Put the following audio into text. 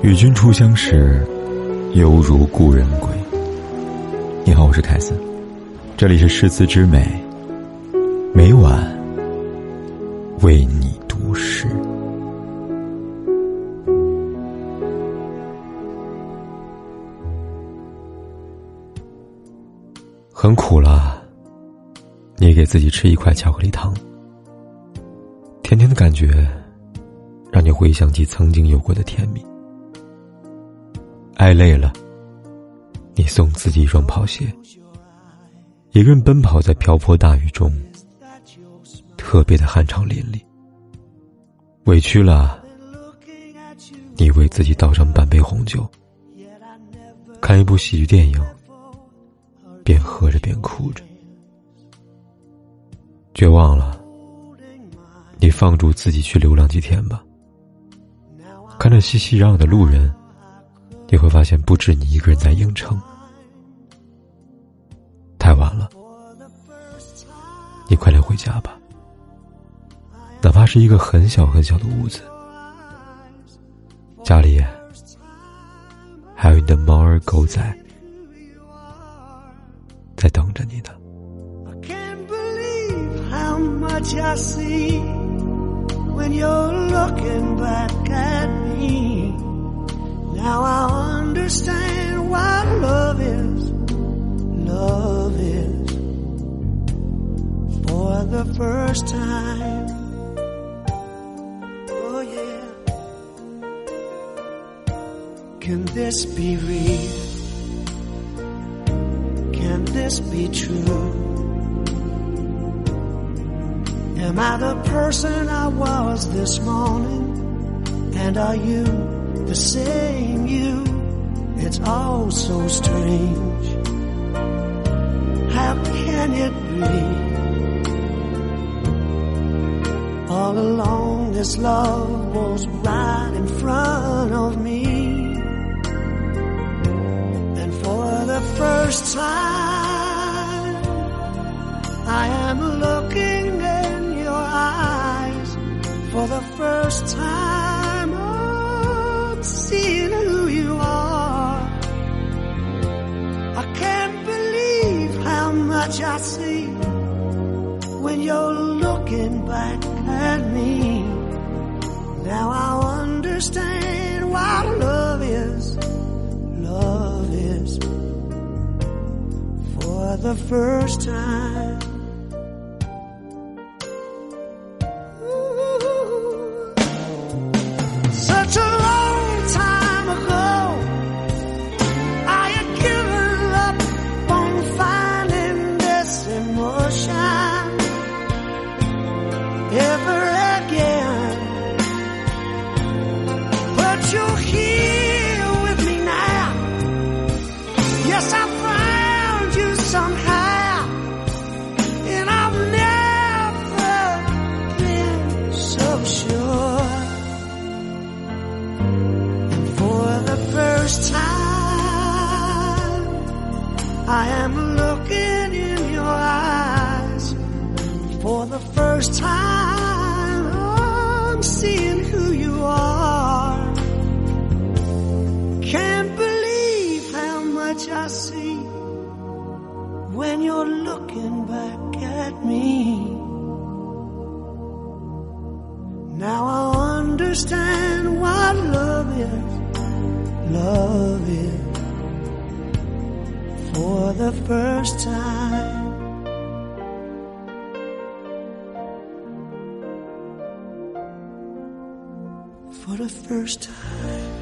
与君初相识，犹如故人归。你好，我是凯森，这里是诗词之美，每晚为你读诗。很苦了，你给自己吃一块巧克力糖，甜甜的感觉，让你回想起曾经有过的甜蜜。爱累了，你送自己一双跑鞋，一个人奔跑在瓢泼大雨中，特别的酣畅淋漓。委屈了，你为自己倒上半杯红酒，看一部喜剧电影，边喝着边哭着。绝望了，你放逐自己去流浪几天吧，看着熙熙攘攘的路人。你会发现，不止你一个人在硬撑。太晚了，你快点回家吧。哪怕是一个很小很小的屋子，家里还有你的猫儿狗仔在等着你呢。Now I understand what love is. Love is for the first time. Oh yeah. Can this be real? Can this be true? Am I the person I was this morning? And are you the same you. It's all so strange. How can it be? All along this love was right in front of me. And for the first time, much I see when you're looking back at me. Now I understand what love is. Love is for the first time. First time. I am looking in your eyes for the first time. Oh, I'm seeing who you are. Can't believe how much I see when you're looking back at me. Now I understand what love is love it for the first time. For the first time.